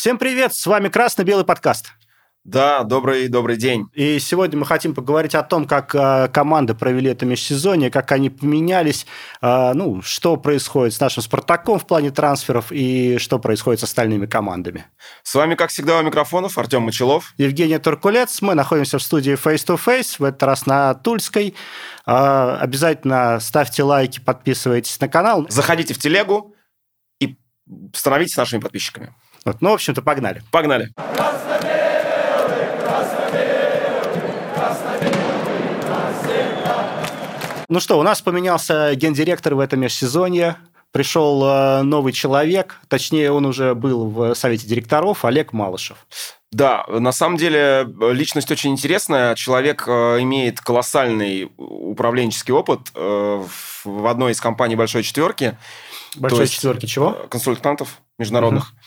Всем привет, с вами Красно-Белый подкаст. Да, добрый, добрый день. И сегодня мы хотим поговорить о том, как э, команды провели это межсезонье, как они поменялись, э, ну, что происходит с нашим «Спартаком» в плане трансферов и что происходит с остальными командами. С вами, как всегда, у микрофонов Артем Мочелов. Евгений Туркулец. Мы находимся в студии Face to Face, в этот раз на Тульской. Э, обязательно ставьте лайки, подписывайтесь на канал. Заходите в телегу и становитесь нашими подписчиками. Вот, ну, в общем-то, погнали. Погнали. Ну что, у нас поменялся гендиректор в этом межсезонье. Пришел э, новый человек, точнее, он уже был в совете директоров, Олег Малышев. Да, на самом деле личность очень интересная. Человек э, имеет колоссальный управленческий опыт э, в одной из компаний Большой четверки. Большой четверки чего? Консультантов международных. Угу.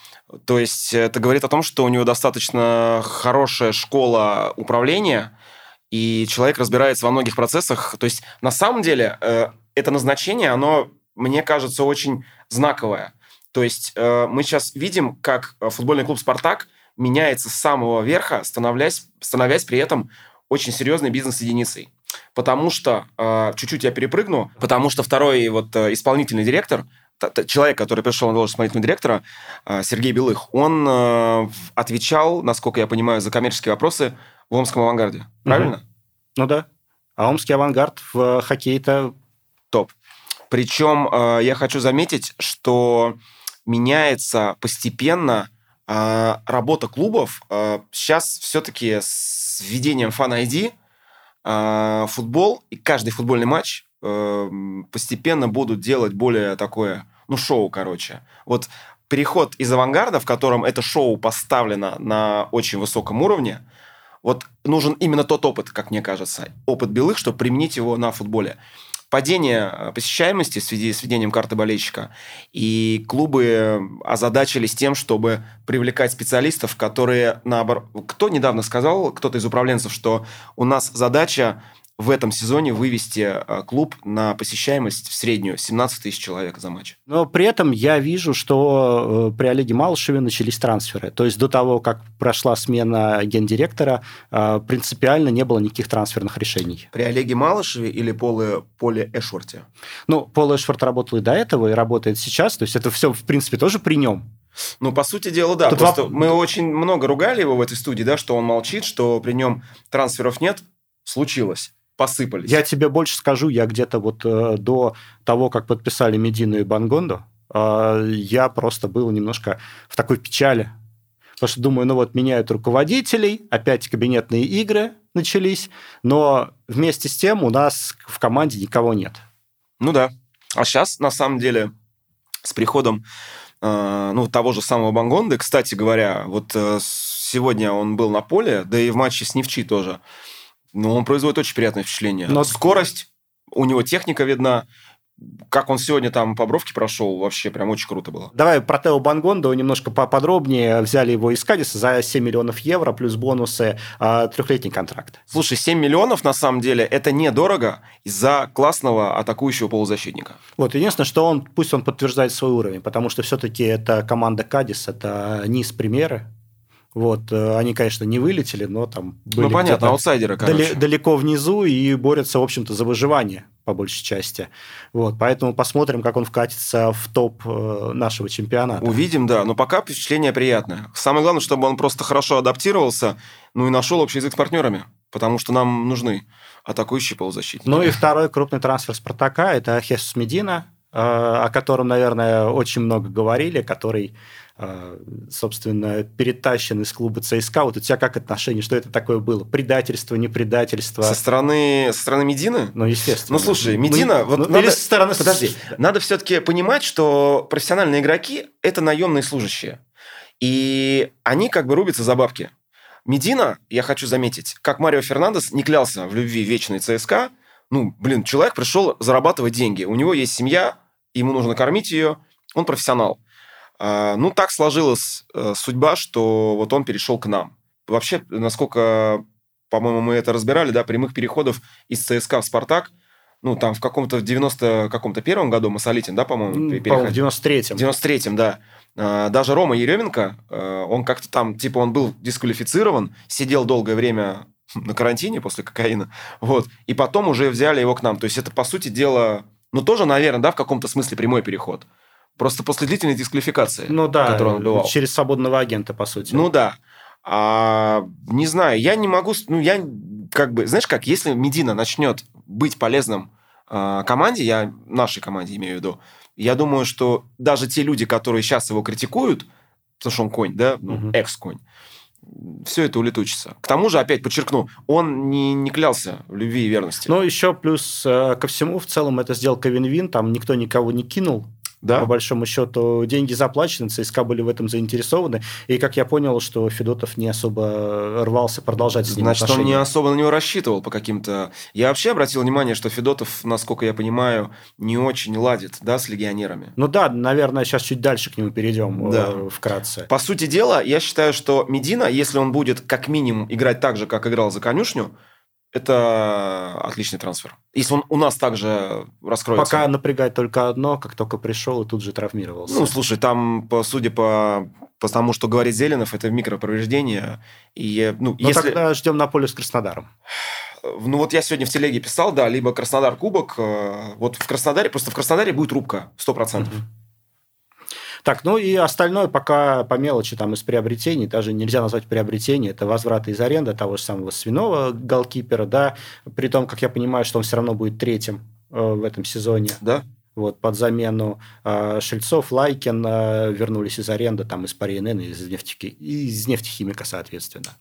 То есть это говорит о том, что у него достаточно хорошая школа управления, и человек разбирается во многих процессах. То есть на самом деле э, это назначение, оно, мне кажется, очень знаковое. То есть э, мы сейчас видим, как футбольный клуб «Спартак» меняется с самого верха, становясь, становясь при этом очень серьезной бизнес-единицей. Потому что, э, чуть-чуть я перепрыгну, потому что второй вот исполнительный директор, человек, который пришел на должность исполнительного директора, Сергей Белых, он отвечал, насколько я понимаю, за коммерческие вопросы в Омском авангарде. Правильно? Угу. Ну да. А Омский авангард в хоккее-то топ. Причем э, я хочу заметить, что меняется постепенно э, работа клубов. Э, сейчас все-таки с введением э, футбол и каждый футбольный матч э, постепенно будут делать более такое, ну, шоу, короче. Вот переход из авангарда, в котором это шоу поставлено на очень высоком уровне, вот нужен именно тот опыт, как мне кажется, опыт белых, чтобы применить его на футболе. Падение э, посещаемости в связи с введением карты болельщика. И клубы озадачились тем, чтобы привлекать специалистов, которые, наоборот... Кто недавно сказал, кто-то из управленцев, что у нас задача в этом сезоне вывести э, клуб на посещаемость в среднюю 17 тысяч человек за матч. Но при этом я вижу, что э, при Олеге Малышеве начались трансферы. То есть до того, как прошла смена гендиректора, э, принципиально не было никаких трансферных решений. При Олеге Малышеве или Поле, Поле Эшворте? Ну, Пол Эшворт работал и до этого, и работает сейчас. То есть это все, в принципе, тоже при нем. Ну, по сути дела, да. Тут Просто воп... мы очень много ругали его в этой студии, да, что он молчит, что при нем трансферов нет. Случилось посыпались. Я тебе больше скажу, я где-то вот э, до того, как подписали Медину и Бангонду, э, я просто был немножко в такой печали. Потому что думаю, ну вот меняют руководителей, опять кабинетные игры начались, но вместе с тем у нас в команде никого нет. Ну да. А сейчас, на самом деле, с приходом э, ну, того же самого Бангонды, кстати говоря, вот э, сегодня он был на поле, да и в матче с Невчи тоже, ну, он производит очень приятное впечатление. Но... Скорость, у него техника видна. Как он сегодня там по бровке прошел, вообще прям очень круто было. Давай про Тео Бангондо немножко поподробнее. Взяли его из Кадиса за 7 миллионов евро плюс бонусы, а, трехлетний контракт. Слушай, 7 миллионов на самом деле это недорого из-за классного атакующего полузащитника. Вот, единственное, что он, пусть он подтверждает свой уровень, потому что все-таки это команда Кадис, это низ примеры, вот, э, они, конечно, не вылетели, но там были ну, понятно, аутсайдеры, короче. далеко внизу и борются, в общем-то, за выживание по большей части. Вот, поэтому посмотрим, как он вкатится в топ э, нашего чемпионата. Увидим, да, но пока впечатление приятное. Самое главное, чтобы он просто хорошо адаптировался, ну и нашел общий язык с партнерами, потому что нам нужны атакующие полузащитники. Ну и второй крупный трансфер Спартака – это Хесус Медина, э, о котором, наверное, очень много говорили, который собственно, перетащен из клуба ЦСКА. Вот у тебя как отношение? Что это такое было? Предательство, не предательство? Со стороны, со стороны Медины? Ну, естественно. Ну, слушай, Медина... Ну, вот ну, надо, или со стороны... Подожди. Надо все-таки понимать, что профессиональные игроки – это наемные служащие. И они как бы рубятся за бабки. Медина, я хочу заметить, как Марио Фернандес не клялся в любви вечной ЦСКА, ну, блин, человек пришел зарабатывать деньги. У него есть семья, ему нужно кормить ее, он профессионал. А, ну, так сложилась э, судьба, что вот он перешел к нам. Вообще, насколько, по-моему, мы это разбирали, да, прямых переходов из ЦСКА в «Спартак» ну, там в каком-то в 90 каком-то первом году Масолитин, да, по-моему, переходил? в 93-м. В 93-м, да. А, даже Рома Еременко, э, он как-то там, типа, он был дисквалифицирован, сидел долгое время на карантине после кокаина, вот, и потом уже взяли его к нам. То есть это, по сути дела, ну, тоже, наверное, да, в каком-то смысле прямой переход. Просто после длительной дисквалификации, ну, да, которую он бывал. через свободного агента, по сути. Ну да. А, не знаю, я не могу... Ну, я как бы... Знаешь как, если Медина начнет быть полезным а, команде, я нашей команде имею в виду, я думаю, что даже те люди, которые сейчас его критикуют, потому что он конь, да, ну, угу. экс-конь, все это улетучится. К тому же, опять подчеркну, он не, не клялся в любви и верности. Ну, еще плюс э, ко всему, в целом, это сделка вин-вин, там никто никого не кинул, да? по большому счету, деньги заплачены, ЦСКА были в этом заинтересованы. И, как я понял, что Федотов не особо рвался продолжать с ним Значит, отношения. он не особо на него рассчитывал по каким-то... Я вообще обратил внимание, что Федотов, насколько я понимаю, не очень ладит да, с легионерами. Ну да, наверное, сейчас чуть дальше к нему перейдем да. Э, вкратце. По сути дела, я считаю, что Медина, если он будет как минимум играть так же, как играл за конюшню, это отличный трансфер. Если он у нас также раскроется. Пока напрягает только одно, как только пришел и тут же травмировался. Ну, слушай, там, по, судя по, по тому, что говорит Зеленов, это микроповреждение. И, ну, ну если... тогда ждем на поле с Краснодаром. Ну, вот я сегодня в телеге писал, да, либо Краснодар Кубок. Э, вот в Краснодаре, просто в Краснодаре будет рубка, 100%. Угу. Так, ну и остальное пока по мелочи там из приобретений, даже нельзя назвать приобретение, это возвраты из аренды того же самого свиного голкипера, да, при том, как я понимаю, что он все равно будет третьим э, в этом сезоне. Да. Вот, под замену э, Шельцов, Лайкин э, вернулись из аренды, там, из Пари-НН, из, нефтехи, из нефтехимика, соответственно.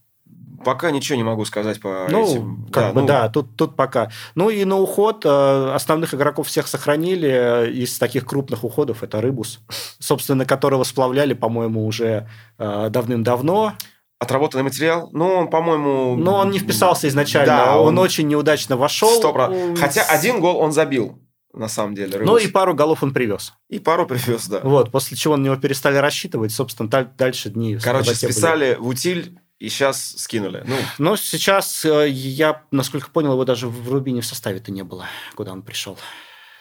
Пока ничего не могу сказать по ну, этим. Как да, бы, ну... да, тут, тут пока. Ну и на уход э, основных игроков всех сохранили. Э, из таких крупных уходов это Рыбус, собственно, которого сплавляли, по-моему, уже э, давным-давно. Отработанный материал? Ну, он, по-моему... Ну, он не вписался изначально. Да, он... он очень неудачно вошел. 100%. Хотя один гол он забил на самом деле. Рыбус. Ну и пару голов он привез. И пару привез, да. Вот, после чего на него перестали рассчитывать, собственно, дальше дни. Короче, списали были... в утиль и сейчас скинули. Ну, Но сейчас э, я, насколько понял, его даже в Рубине в составе-то не было, куда он пришел.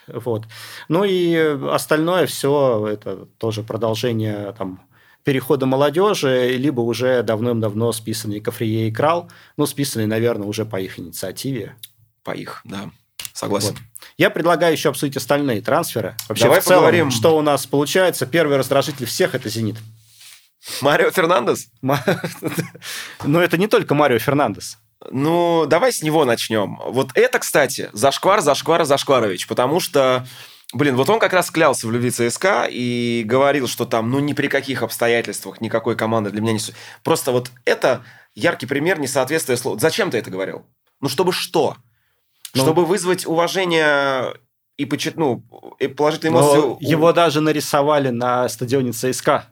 Вот. Ну и остальное все это тоже продолжение там, перехода молодежи, либо уже давным-давно списанный Кафрие и Крал. Ну, списанный, наверное, уже по их инициативе. По их, да. Согласен. Вот. Я предлагаю еще обсудить остальные трансферы. Вообще, Давай в целом, поговорим. что у нас получается. Первый раздражитель всех – это «Зенит». Марио Фернандес? Но это не только Марио Фернандес. Ну, давай с него начнем. Вот это, кстати, Зашквар, Зашквар, Зашкварович, потому что Блин, вот он как раз клялся в любви ЦСКА и говорил, что там, ну, ни при каких обстоятельствах никакой команды для меня не... Просто вот это яркий пример несоответствия слов. Зачем ты это говорил? Ну, чтобы что? Ну, чтобы вызвать уважение и, почет... ну, и положительные эмоции. Его даже нарисовали на стадионе ЦСКА.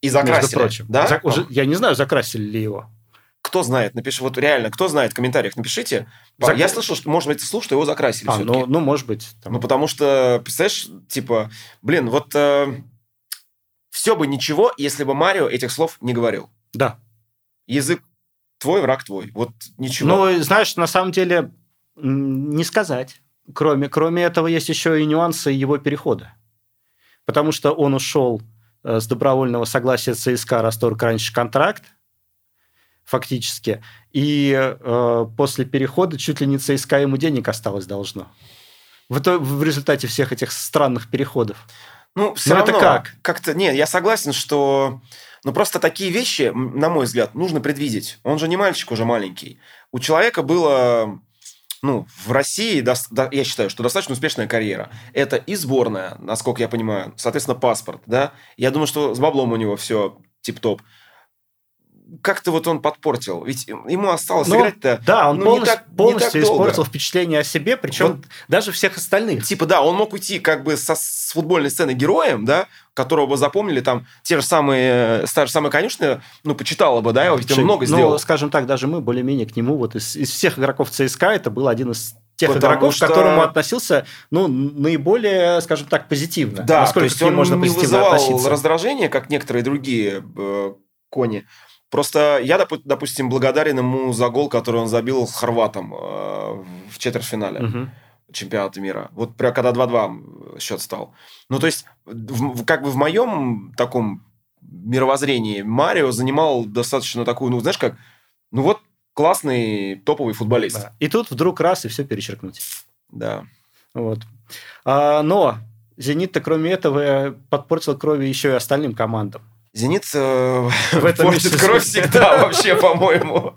И закрасили. Между прочим. Да? За, уже, я не знаю, закрасили ли его. Кто знает, напиши, вот реально, кто знает в комментариях, напишите. Зак... Я слышал, что, может быть, слушал, что его закрасили а, ну, ну, может быть. Там... Ну, потому что, представляешь, типа, блин, вот э, все бы ничего, если бы Марио этих слов не говорил. Да. Язык твой, враг твой. Вот ничего. Ну, знаешь, на самом деле, не сказать. Кроме, кроме этого, есть еще и нюансы его перехода. Потому что он ушел с добровольного согласия ЦСКА расторг раньше контракт, фактически. И э, после перехода чуть ли не ЦСКА ему денег осталось должно. В, это, в результате всех этих странных переходов. Ну, все Но равно, это как? Как-то, нет, я согласен, что... Ну, просто такие вещи, на мой взгляд, нужно предвидеть. Он же не мальчик уже маленький. У человека было ну, в России, я считаю, что достаточно успешная карьера. Это и сборная, насколько я понимаю, соответственно, паспорт, да. Я думаю, что с баблом у него все тип-топ как-то вот он подпортил. Ведь ему осталось ну, играть-то Да, он ну, полностью, не так, полностью не так испортил впечатление о себе, причем вот, даже всех остальных. Типа, да, он мог уйти как бы со, с футбольной сцены героем, да, которого бы запомнили там те же самые, та же самая конюшня, ну, почитала бы, да, его ведь он много ну, сделал. Ну, скажем так, даже мы более-менее к нему, вот из, из всех игроков ЦСКА это был один из тех Потому игроков, что... к которому относился, ну, наиболее, скажем так, позитивно. Да, Насколько то есть он можно не вызывал относиться. раздражения, как некоторые другие э, кони. Просто я, допустим, благодарен ему за гол, который он забил хорватом э, в четвертьфинале. Угу. чемпионата мира. Вот прям когда 2-2 счет стал. Ну, то есть, в, как бы в моем таком мировоззрении Марио занимал достаточно такую, ну, знаешь, как, ну вот классный топовый футболист. Да. И тут вдруг раз и все перечеркнуть. Да. Вот. А, но Зенит-то, кроме этого, подпортил крови еще и остальным командам. Зенит э, в этом портит кровь всегда вообще, по-моему.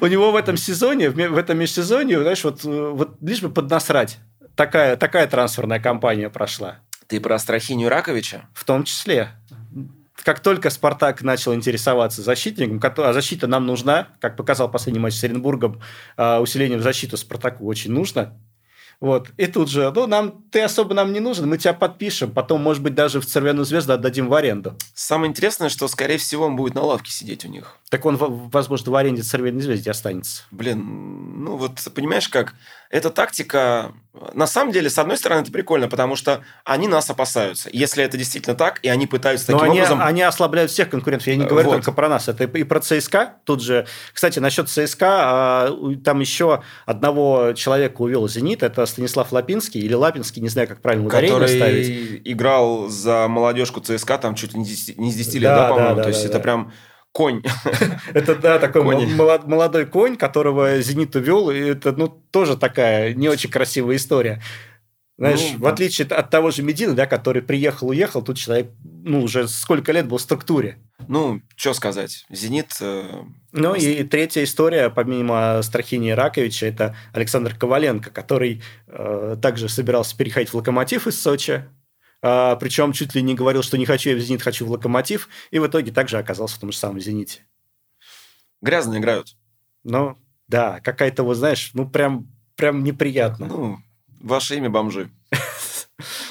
У него в этом сезоне, в этом межсезонье, знаешь, вот, вот лишь бы поднасрать. Такая, такая трансферная кампания прошла. Ты про Астрахиню Раковича? В том числе. Как только Спартак начал интересоваться защитником, а защита нам нужна, как показал последний матч с Оренбургом, а, усиление в защиту Спартаку очень нужно, вот. И тут же, ну, нам, ты особо нам не нужен, мы тебя подпишем, потом, может быть, даже в Цервяную звезду отдадим в аренду. Самое интересное, что, скорее всего, он будет на лавке сидеть у них. Так он, возможно, в аренде Цервяной звезды останется. Блин, ну вот, понимаешь, как эта тактика, на самом деле, с одной стороны, это прикольно, потому что они нас опасаются. Если это действительно так, и они пытаются таким Но они, образом... они ослабляют всех конкурентов. Я не говорю вот. только про нас. Это и про ЦСКА. Тут же, кстати, насчет ЦСКА, а, там еще одного человека увел «Зенит». Это Станислав Лапинский или Лапинский, не знаю, как правильно ударение Который ставить. играл за молодежку ЦСКА там чуть ли не с 10 лет, да, да по-моему? Да, да, То есть да, это да. прям конь. Это, да, такой молодой конь, которого «Зенит» увел, и это, ну, тоже такая не очень красивая история. Знаешь, ну, в отличие от того же Медина, да, который приехал, уехал, тут человек, ну, уже сколько лет был в структуре. Ну, что сказать, «Зенит»... Э, ну, и третья история, помимо Страхини Раковича, это Александр Коваленко, который э, также собирался переходить в «Локомотив» из Сочи, причем чуть ли не говорил, что не хочу я в «Зенит», хочу в «Локомотив», и в итоге также оказался в том же самом «Зените». Грязно играют. Ну, да, какая-то, вот знаешь, ну, прям, прям неприятно. Ну, ваше имя бомжи.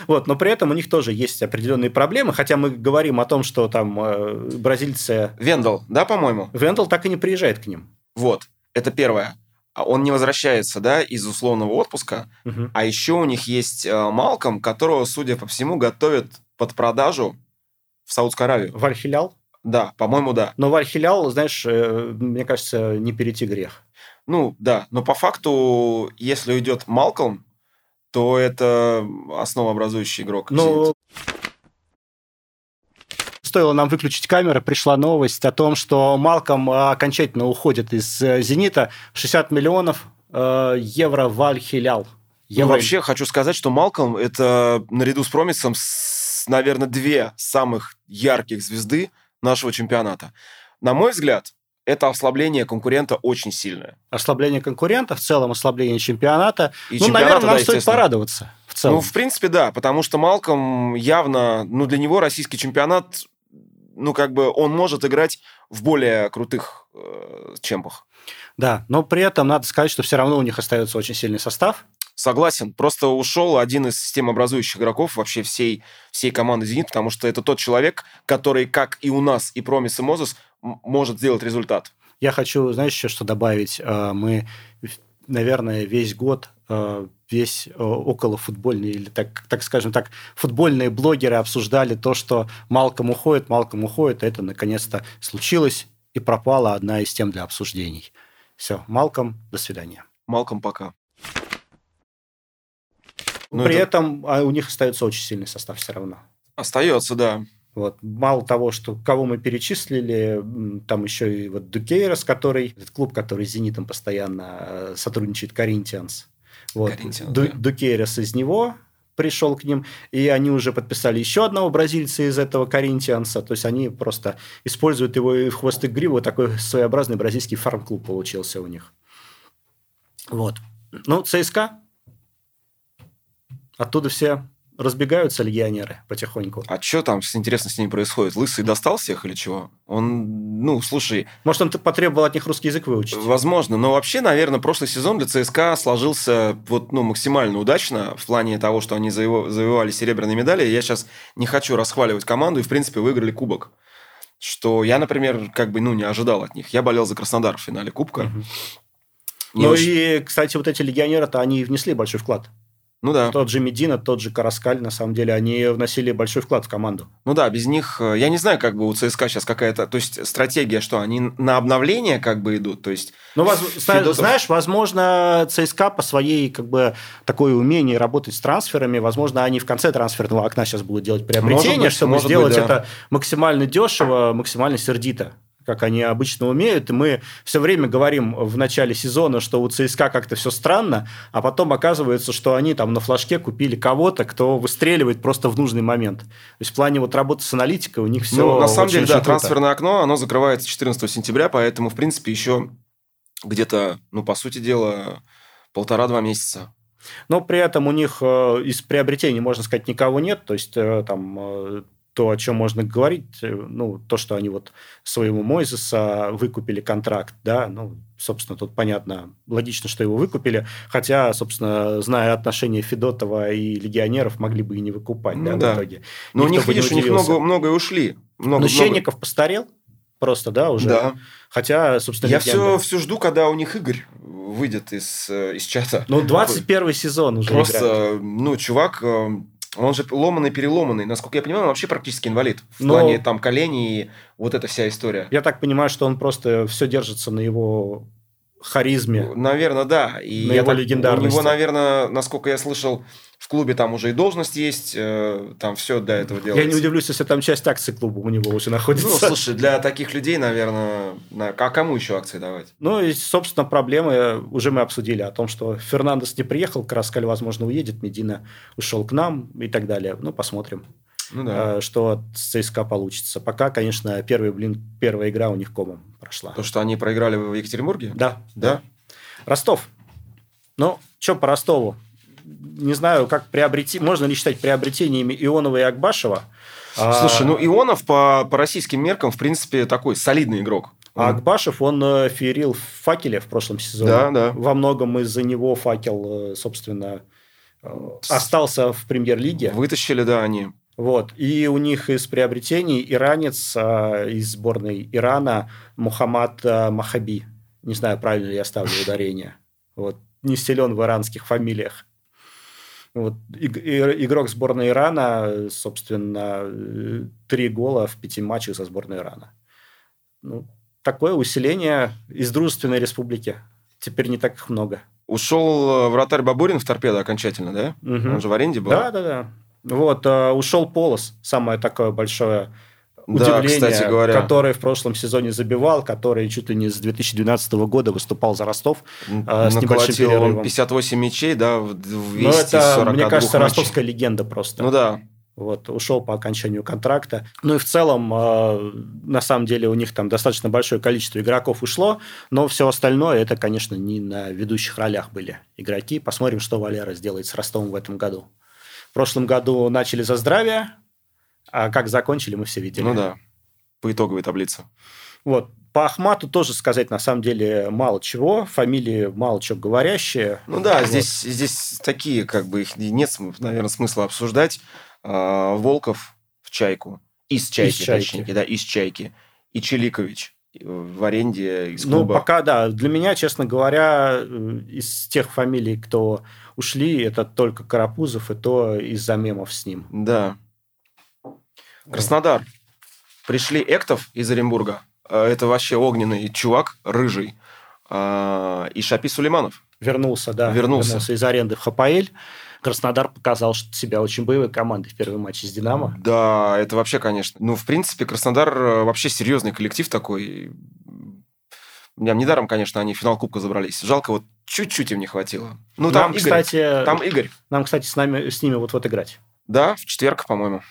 Вот, но при этом у них тоже есть определенные проблемы, хотя мы говорим о том, что там э, бразильцы... Вендел, да, по-моему? Вендел так и не приезжает к ним. Вот, это первое. А он не возвращается, да, из условного отпуска. Угу. А еще у них есть э, Малком, которого, судя по всему, готовят под продажу в Саудскую Аравию. Вальхилял? Да, по-моему, да. Но Вальхилял, знаешь, э, мне кажется, не перейти грех. Ну, да. Но по факту, если уйдет Малком, то это основообразующий игрок. Ну, стоило нам выключить камеры, пришла новость о том, что Малком э, окончательно уходит из э, «Зенита». 60 миллионов э, евро в Аль-Хилял. Ну, вообще, хочу сказать, что Малком – это наряду с Промисом, наверное, две самых ярких звезды нашего чемпионата. На мой взгляд, это ослабление конкурента очень сильное. Ослабление конкурента, в целом ослабление чемпионата. И ну, чемпионата, наверное, нам да, стоит порадоваться. В целом. Ну, в принципе, да, потому что Малком явно, ну, для него российский чемпионат ну, как бы он может играть в более крутых э, чемпах. Да, но при этом надо сказать, что все равно у них остается очень сильный состав. Согласен. Просто ушел один из системообразующих игроков вообще всей, всей команды «Зенит», потому что это тот человек, который, как и у нас, и Промис, и Мозес, может сделать результат. Я хочу, знаешь, еще что добавить. Э, мы, наверное, весь год э, весь э, около футбольный, или так, так скажем так, футбольные блогеры обсуждали то, что Малком уходит, Малком уходит, это наконец-то случилось, и пропала одна из тем для обсуждений. Все, Малком, до свидания. Малком пока. Ну, При это... этом а у них остается очень сильный состав все равно. Остается, да. Вот. Мало того, что кого мы перечислили, там еще и вот Дукейрос, который, этот клуб, который с «Зенитом» постоянно э, сотрудничает, Коринтианс. Вот. Ду- да. Дукерес из него пришел к ним, и они уже подписали еще одного бразильца из этого Коринтианса, то есть они просто используют его и в хвост и гриву, такой своеобразный бразильский фарм-клуб получился у них. Вот. Ну, ЦСКА, оттуда все разбегаются легионеры потихоньку. А что там, интересно, с ними происходит? Лысый достал всех или чего? Он, ну, слушай... Может, он потребовал от них русский язык выучить? Возможно, но вообще, наверное, прошлый сезон для ЦСКА сложился вот, ну, максимально удачно в плане того, что они завоевали серебряные медали. Я сейчас не хочу расхваливать команду и, в принципе, выиграли кубок. Что я, например, как бы, ну, не ожидал от них. Я болел за Краснодар в финале кубка. Угу. Ну очень... и, кстати, вот эти легионеры-то, они внесли большой вклад. Ну да. Тот же Медина, тот же Караскаль, на самом деле, они вносили большой вклад в команду. Ну да, без них, э, я не знаю, как бы у ЦСКА сейчас какая-то, то есть стратегия, что они на обновление как бы идут, то есть... Ну, воз... Федотов... знаешь, возможно, ЦСКА по своей, как бы, такое умение работать с трансферами, возможно, они в конце трансферного окна сейчас будут делать приобретение, быть, чтобы сделать быть, да. это максимально дешево, максимально сердито как они обычно умеют. И мы все время говорим в начале сезона, что у ЦСКА как-то все странно, а потом оказывается, что они там на флажке купили кого-то, кто выстреливает просто в нужный момент. То есть в плане вот работы с аналитикой у них все Ну, на самом деле, да, круто. трансферное окно, оно закрывается 14 сентября, поэтому, в принципе, еще где-то, ну, по сути дела, полтора-два месяца. Но при этом у них э, из приобретений, можно сказать, никого нет. То есть э, там э, то, о чем можно говорить, э, ну, то, что они вот своего Мойзеса выкупили контракт, да, ну, собственно, тут понятно, логично, что его выкупили, хотя, собственно, зная отношения Федотова и легионеров, могли бы и не выкупать, ну, да, да, в итоге. Но Никто у них, видишь, у них много, много ушли. Много, Но Щенников постарел просто, да, уже? Да. Хотя, собственно, Я все, все жду, когда у них Игорь выйдет из, э, из чата. Ну, 21 сезон уже Просто, играет. ну, чувак э, он же ломанный, переломанный. Насколько я понимаю, он вообще практически инвалид. В Но... плане там колени и вот эта вся история. Я так понимаю, что он просто все держится на его харизме. Наверное, да. И на его так, легендарности. У него, наверное, насколько я слышал, в клубе там уже и должность есть, э, там все для этого делается. Я не удивлюсь, если там часть акций клуба у него уже находится. Ну, слушай, для таких людей, наверное, а кому еще акции давать? Ну, и, собственно, проблемы уже мы обсудили о том, что Фернандес не приехал, Краскаль, возможно, уедет, Медина ушел к нам и так далее. Ну, посмотрим. Ну, да. Э, что с ЦСКА получится. Пока, конечно, первый, блин, первая игра у них комом прошла. То, что они проиграли в Екатеринбурге? Да. Да? Ростов. Ну, что по Ростову? не знаю, как приобрети, можно ли считать приобретениями Ионова и Акбашева. А, Слушай, ну Ионов по, по российским меркам, в принципе, такой солидный игрок. А Акбашев, он э, феерил в факеле в прошлом сезоне. Да, да. Во многом из-за него факел, э, собственно, остался в премьер-лиге. Вытащили, да, они. Вот. И у них из приобретений иранец из сборной Ирана Мухаммад Махаби. Не знаю, правильно ли я ставлю ударение. Вот. Не силен в иранских фамилиях. Вот, игрок сборной Ирана, собственно, три гола в пяти матчах за сборную Ирана. Ну, такое усиление из дружественной республики. Теперь не так их много. Ушел э, вратарь Бабурин в торпедо окончательно, да? Угу. Он же в аренде был. Да, да, да. Вот, э, ушел Полос, самое такое большое удивление, да, кстати говоря. который в прошлом сезоне забивал, который чуть ли не с 2012 года выступал за Ростов э, с небольшим перерывом. 58 мячей, да, в 242 Ну, это, мне кажется, матчей. ростовская легенда просто. Ну да. Вот, ушел по окончанию контракта. Ну и в целом, э, на самом деле, у них там достаточно большое количество игроков ушло, но все остальное, это, конечно, не на ведущих ролях были игроки. Посмотрим, что Валера сделает с Ростовом в этом году. В прошлом году начали за здравие, а как закончили, мы все видели. Ну да, по итоговой таблице. Вот. По Ахмату тоже сказать, на самом деле, мало чего. Фамилии мало чего говорящие. Ну да, вот. здесь, здесь такие, как бы, их нет, наверное, смысла обсуждать. А, Волков в «Чайку». Из «Чайки», из чайки. точнее, да, из «Чайки». И Челикович в аренде из ну, клуба. Ну, пока, да. Для меня, честно говоря, э, из тех фамилий, кто ушли, это только Карапузов, и то из-за мемов с ним. Да. Краснодар. Пришли Эктов из Оренбурга. А, это вообще огненный чувак, рыжий. А, и Шапи Сулейманов. Вернулся, да. Вернулся. Вернулся из аренды в ХПЛ. Краснодар показал себя очень боевой командой в первом матче с «Динамо». Да, это вообще, конечно. Ну, в принципе, Краснодар э, вообще серьезный коллектив такой. Мне недаром, конечно, они в финал Кубка забрались. Жалко, вот чуть-чуть им не хватило. Ну, там нам, Игорь. Кстати, там Игорь. Нам, кстати, с, нами, с ними вот-вот играть. Да, в четверг, по-моему.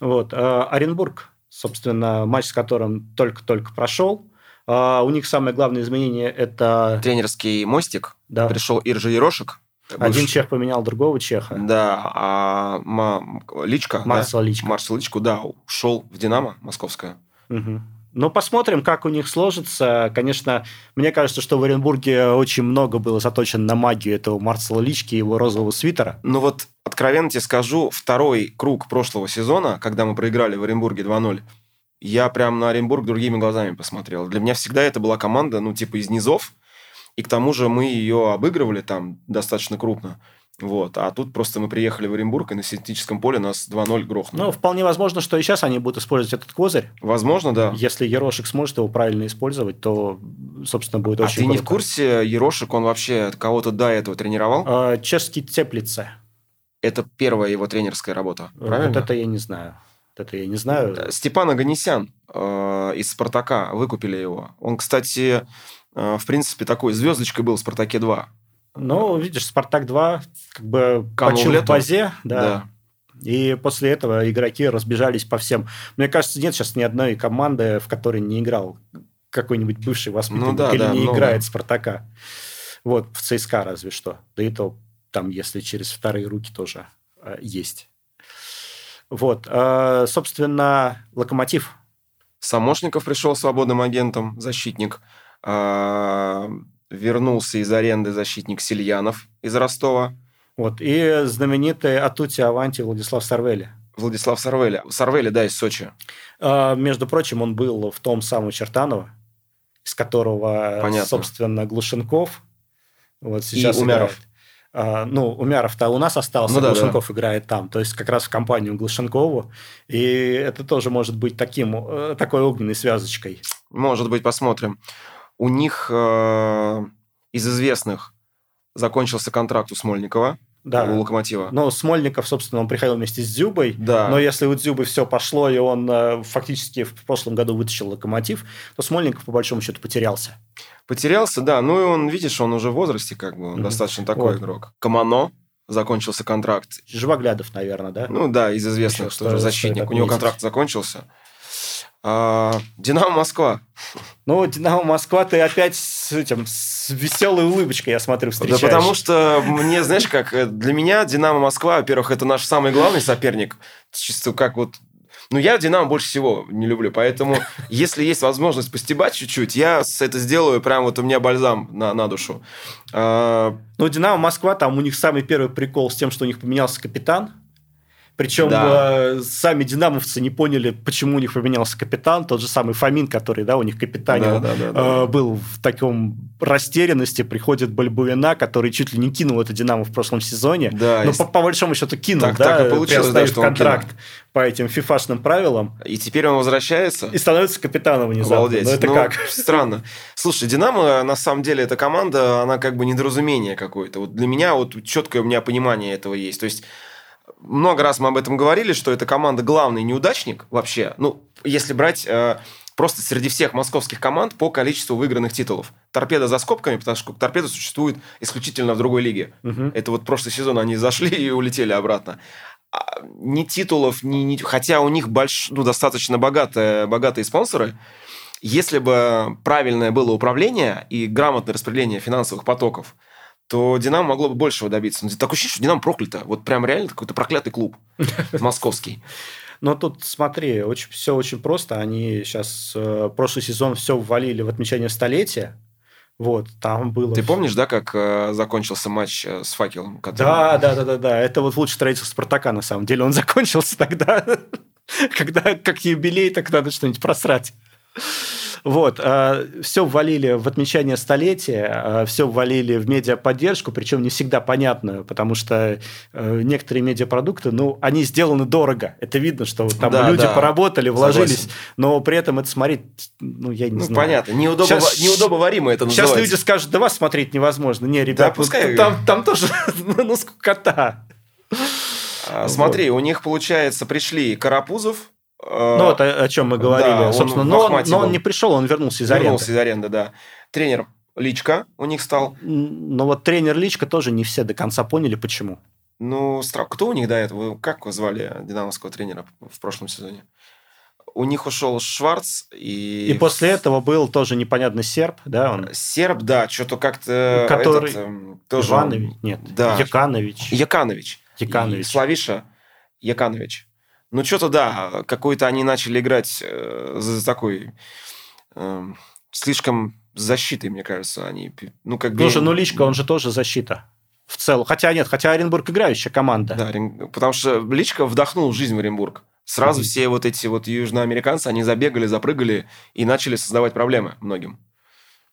Вот. А, Оренбург, собственно, матч с которым только-только прошел. А, у них самое главное изменение – это... Тренерский мостик. Да. Пришел Иржи Ерошек. Один чех поменял другого чеха. Да, а Ма... Личка, Марсел да? Личка. Марсел Личку, да, ушел в «Динамо» московское. Угу. Ну, посмотрим, как у них сложится. Конечно, мне кажется, что в Оренбурге очень много было заточено на магию этого Марсела Лички и его розового свитера. Ну вот, откровенно тебе скажу, второй круг прошлого сезона, когда мы проиграли в Оренбурге 2-0, я прям на Оренбург другими глазами посмотрел. Для меня всегда это была команда, ну, типа из низов, и к тому же мы ее обыгрывали там достаточно крупно. Вот. А тут просто мы приехали в Оренбург, и на синтетическом поле нас 2-0 грохнули. Ну, вполне возможно, что и сейчас они будут использовать этот козырь. Возможно, да. Если Ерошек сможет его правильно использовать, то, собственно, будет а очень ты не круто. в курсе, Ерошек, он вообще кого-то до этого тренировал? А, Чешский Теплице. Это первая его тренерская работа, Вот правильно? это я не знаю. Вот это я не знаю. Степан Аганесян э, из «Спартака», выкупили его. Он, кстати, э, в принципе, такой звездочкой был в «Спартаке-2». Ну, видишь, Спартак-2 как бы Канул почил в базе, да. Да. И после этого игроки разбежались по всем. Мне кажется, нет сейчас ни одной команды, в которой не играл какой-нибудь бывший воспитанник Ну да, или да, не много. играет Спартака. Вот, в ЦСКА разве что. Да и то там, если через вторые руки тоже э, есть. Вот, э, собственно, Локомотив. Самошников пришел свободным агентом, защитник. А, вернулся из аренды защитник Сильянов из Ростова. Вот, и знаменитый Атути Аванти Владислав Сарвели. Владислав Сарвели. Сарвели, да, из Сочи. А, Между прочим, он был в том самом Чертаново, из которого, Понятно. собственно, Глушенков вот сейчас Умяров. играет. А, ну, Умяров-то у нас остался, Ну да, Глушенков играет там, то есть как раз в компанию Глушенкову. И это тоже может быть таким, э, такой огненной связочкой. Может быть, посмотрим. У них э, из известных закончился контракт у Смольникова, Да. у Локомотива. Но Смольников, собственно, он приходил вместе с Дзюбой. Да. Но если у Дзюбы все пошло, и он э, фактически в прошлом году вытащил локомотив, то Смольников, по большому счету, потерялся. Потерялся, да. Ну и он, видишь, он уже в возрасте, как бы, он Мгм. достаточно такой Вот. игрок. Камано закончился контракт. Живоглядов, наверное, да? Ну да, из известных Еще тоже стоит- защитник. У него контракт закончился. А, Динамо Москва. Ну, Динамо Москва, ты опять с этим, с веселой улыбочкой, я смотрю, встречаешь. Да потому что мне, знаешь, как э, для меня Динамо Москва, во-первых, это наш самый главный соперник. Чисто как вот ну, я Динамо больше всего не люблю, поэтому, если есть возможность постебать чуть-чуть, я это сделаю, прям вот у меня бальзам на, на душу. А, Ну, Динамо Москва, там у них самый первый прикол с тем, что у них поменялся капитан. Причем Да. э, сами динамовцы не поняли, почему у них поменялся капитан. Тот же самый Фомин, который, да, у них капитанил, Да, да, да, да. э, был в таком растерянности. Приходит Бальбуина, который чуть ли не кинул это Динамо в прошлом сезоне. Да, Но и- по, по большому счету кинул, Так- да, так и получилось, да, что он контракт по этим фифашным правилам. И теперь он возвращается. И становится капитаном внезапно. Обалдеть. Ну, это Ну, как? Странно. Слушай, Динамо, на самом деле, эта команда, она как бы недоразумение какое-то. Вот для меня вот четкое у меня понимание этого есть. То есть, много раз мы об этом говорили, что эта команда главный неудачник вообще. Ну, если брать э, просто среди всех московских команд по количеству выигранных титулов. Торпеда за скобками, потому что торпеда существует исключительно в другой лиге. Мгм. Это вот прошлый сезон они зашли и улетели обратно. А, Ни титулов, ни, ни- хотя у них больш... ну, достаточно богатые, богатые спонсоры, если бы правильное было управление и грамотное распределение финансовых потоков, то Динамо могло бы большего добиться. Но такое ощущение, что Динамо проклято. Вот прям реально какой-то проклятый клуб московский. Но тут, смотри, очень, все очень просто. Они сейчас э, прошлый сезон все ввалили в отмечание столетия. Вот, там было... Ты помнишь, да, как э, закончился матч э, с факелом? который- Да, да, да, да, да. Это вот лучший строитель Спартака, на самом деле. Он закончился тогда, когда как юбилей, так надо что-нибудь просрать. Вот, все ввалили в отмечание столетия, все ввалили в медиаподдержку, причем не всегда понятную, потому что э, некоторые медиапродукты, ну, они сделаны дорого. Это видно, что там Да, люди да. поработали, вложились, Согласен. но при этом это смотреть, ну, я не Ну, знаю. понятно. Неудобо... Щас- Неудобоваримо это Сейчас называется. люди скажут, да вас смотреть невозможно. Не, ребят, ну, пускай. там, там тоже, ну, скукота. А, Смотри, у них, получается, пришли Карапузов, э, Ну, вот о, о чем мы говорили, да, он собственно. в Но он, но он не пришел, он вернулся из вернулся аренды. из аренды, да. Тренер Личка у них стал. Но вот тренер Личка тоже не все до конца поняли, почему. Ну, кто у них до этого? Как его звали, динамовского тренера в прошлом сезоне? У них ушел Шварц и... И, после этого был тоже непонятный серб, да, он Серб, да, что-то как-то... Который- этот, эм, тоже... Иванович, нет, Да. Яканович. Яканович. Яканович. И Славиша Яканович. Ну, что-то, да, какой-то они начали играть э, за такой... эм, слишком защитой, мне кажется, они... Ну, как бы... Слушай, ну Личка, он же тоже защита. В целом. Хотя нет, хотя Оренбург играющая команда. Да, потому что Личка вдохнул жизнь в Оренбург. Сразу Мгм. все вот эти вот южноамериканцы, они забегали, запрыгали и начали создавать проблемы многим.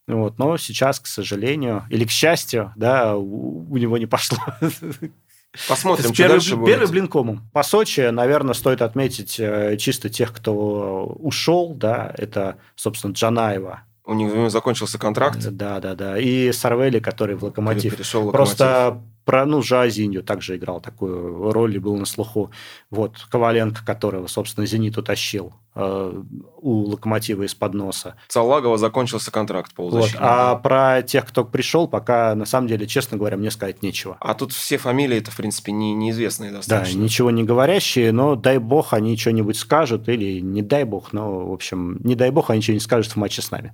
Вот, но сейчас, к сожалению, или к счастью, да, у, у него не пошло. Посмотрим, что первый, дальше будет. первый блин комом. По Сочи, наверное, стоит отметить э, чисто тех, кто ушел, да, это, собственно, Джанаева. У него закончился контракт. Да, да, да. И Сарвели, который в Локомотив. Перешел в Локомотив. Просто про, ну, Жазинью также играл такую роль и был на слуху. Вот, Коваленко, которого, собственно, Зенит утащил э, у Локомотива из-под носа. Салагова закончился контракт Вот. полузащитника. А про тех, кто пришел, пока, на самом деле, честно говоря, мне сказать нечего. А тут все фамилии это, в принципе, не, неизвестные Да, достаточно. ничего не говорящие, но дай бог они что-нибудь скажут, или не дай бог, но, в общем, не дай бог они что-нибудь скажут в матче с нами.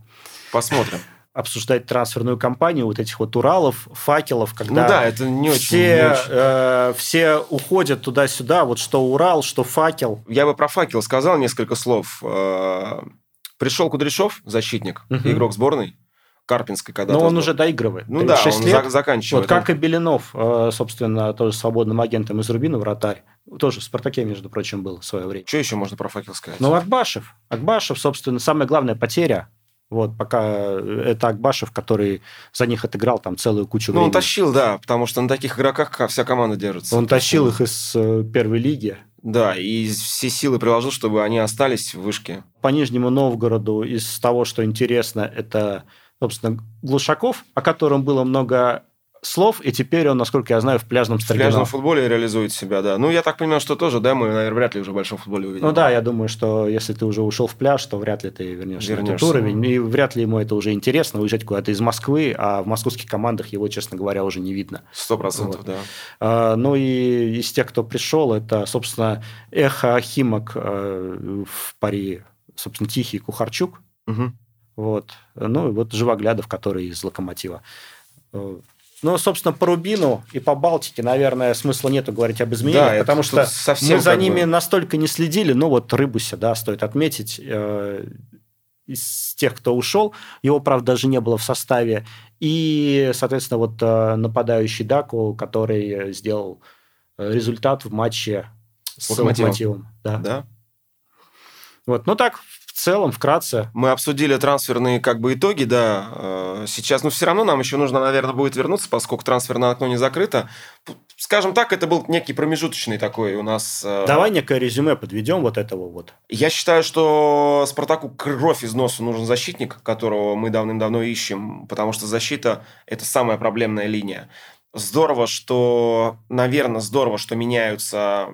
Посмотрим. Обсуждать трансферную кампанию вот этих вот Уралов, факелов, когда ну да, это не очень, все, не очень. э, все уходят туда-сюда, вот что Урал, что факел. Я бы про факел сказал несколько слов. Э, Пришел Кудряшов, защитник, Мгм. игрок сборной Карпинской, когда Но он уже доигрывает. Ну да, 36 он лет. за- заканчивает. Вот как и Белинов, э, собственно, тоже свободным агентом из Рубина, вратарь. Тоже в «Спартаке», между прочим, был в свое время. Что еще можно про факел сказать? Ну, Акбашев. Акбашев, собственно, самая главная потеря. Вот, пока это Акбашев, который за них отыграл там целую кучу Ну, он времени. тащил, да, потому что на таких игроках ка- вся команда держится. Он тащил их из э, первой лиги. Да, и все силы приложил, чтобы они остались в вышке. По Нижнему Новгороду из того, что интересно, это, собственно, Глушаков, о котором было много слов, и теперь он, насколько я знаю, в пляжном В Строгино. пляжном футболе реализует себя, да. Ну, я так понимаю, что тоже, да, мы, наверное, вряд ли уже в большом футболе увидим. Ну да, я думаю, что если ты уже ушел в пляж, то вряд ли ты вернешься, на этот Вернешься. уровень. И вряд ли ему это уже интересно, уезжать куда-то из Москвы, а в московских командах его, честно говоря, уже не видно. Сто процентов, Вот. да. А, Ну и из тех, кто пришел, это, собственно, Эхо Химок э, в паре, собственно, Тихий Кухарчук. Мгм. Вот. Ну и вот Живоглядов, который из Локомотива. Ну, собственно, по Рубину и по Балтике, наверное, смысла нету говорить об изменениях, Да, потому что совсем мы за ними бы- настолько не следили. Ну, вот Рыбуся, да, стоит отметить, э, из тех, кто ушел. Его, правда, даже не было в составе. И, соответственно, вот э, нападающий Даку, который сделал э, результат в матче с Локомотивом. Локомотивом. Да. Да. Вот. Ну, так, целом, вкратце. Мы обсудили трансферные как бы итоги, да. Э, Сейчас, но все равно нам еще нужно, наверное, будет вернуться, поскольку трансферное окно не закрыто. Скажем так, это был некий промежуточный такой у нас... э, Давай некое резюме подведем вот этого вот. Я считаю, что Спартаку кровь из носа нужен защитник, которого мы давным-давно ищем, потому что защита – это самая проблемная линия. Здорово, что, наверное, здорово, что меняются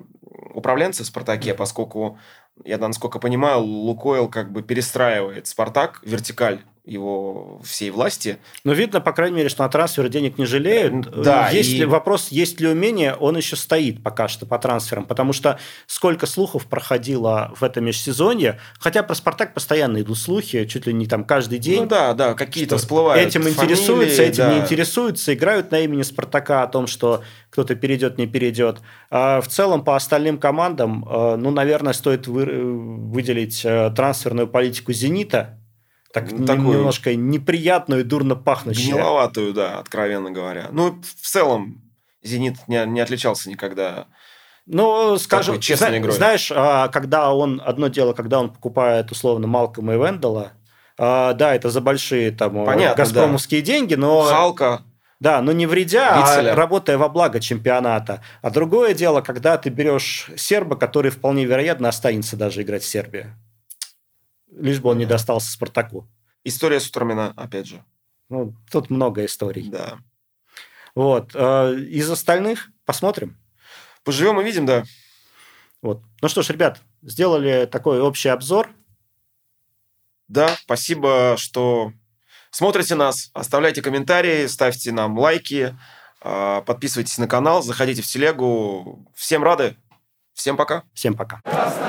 управленцы в Спартаке, поскольку, я насколько понимаю, Лукойл как бы перестраивает Спартак, вертикаль его всей власти. Но видно, по крайней мере, что на трансферы денег не жалеют. Да, есть и- ли, вопрос, есть ли умение, он еще стоит пока что по трансферам. Потому что сколько слухов проходило в этом межсезонье, хотя про «Спартак» постоянно идут слухи, чуть ли не там каждый день. Ну да, да, какие-то всплывают Этим фамилии, интересуются, этим да. не интересуются, играют на имени Спартака о том, что кто-то перейдет, не перейдет. А в целом по остальным командам, э, ну, наверное, стоит вы- э, выделить э, трансферную политику Зенита, так такую немножко неприятную и дурно пахнущую. Гниловатую, да, откровенно говоря. Ну, в целом, «Зенит» не, не отличался никогда. Ну, скажем, честной игрой. знаешь, а, когда он, одно дело, когда он покупает, условно, Малкома и Вендела, а, да, это за большие там э, Понятно, газпромовские деньги, но... Халка, Да, но не вредя, Вицеля. а работая во благо чемпионата. А другое дело, когда ты берешь серба, который вполне вероятно останется даже играть в Сербии. Лишь бы он не достался Спартаку. история Сутрамина, опять же. Ну, тут много историй. Да. Вот. э, Из остальных посмотрим. Поживем и видим, да. Вот. Ну что ж, ребят, сделали такой общий обзор. Да, спасибо, что смотрите нас. Оставляйте комментарии, ставьте нам лайки, а, подписывайтесь на канал, заходите в телегу. Всем рады. Всем пока. Всем пока. Красный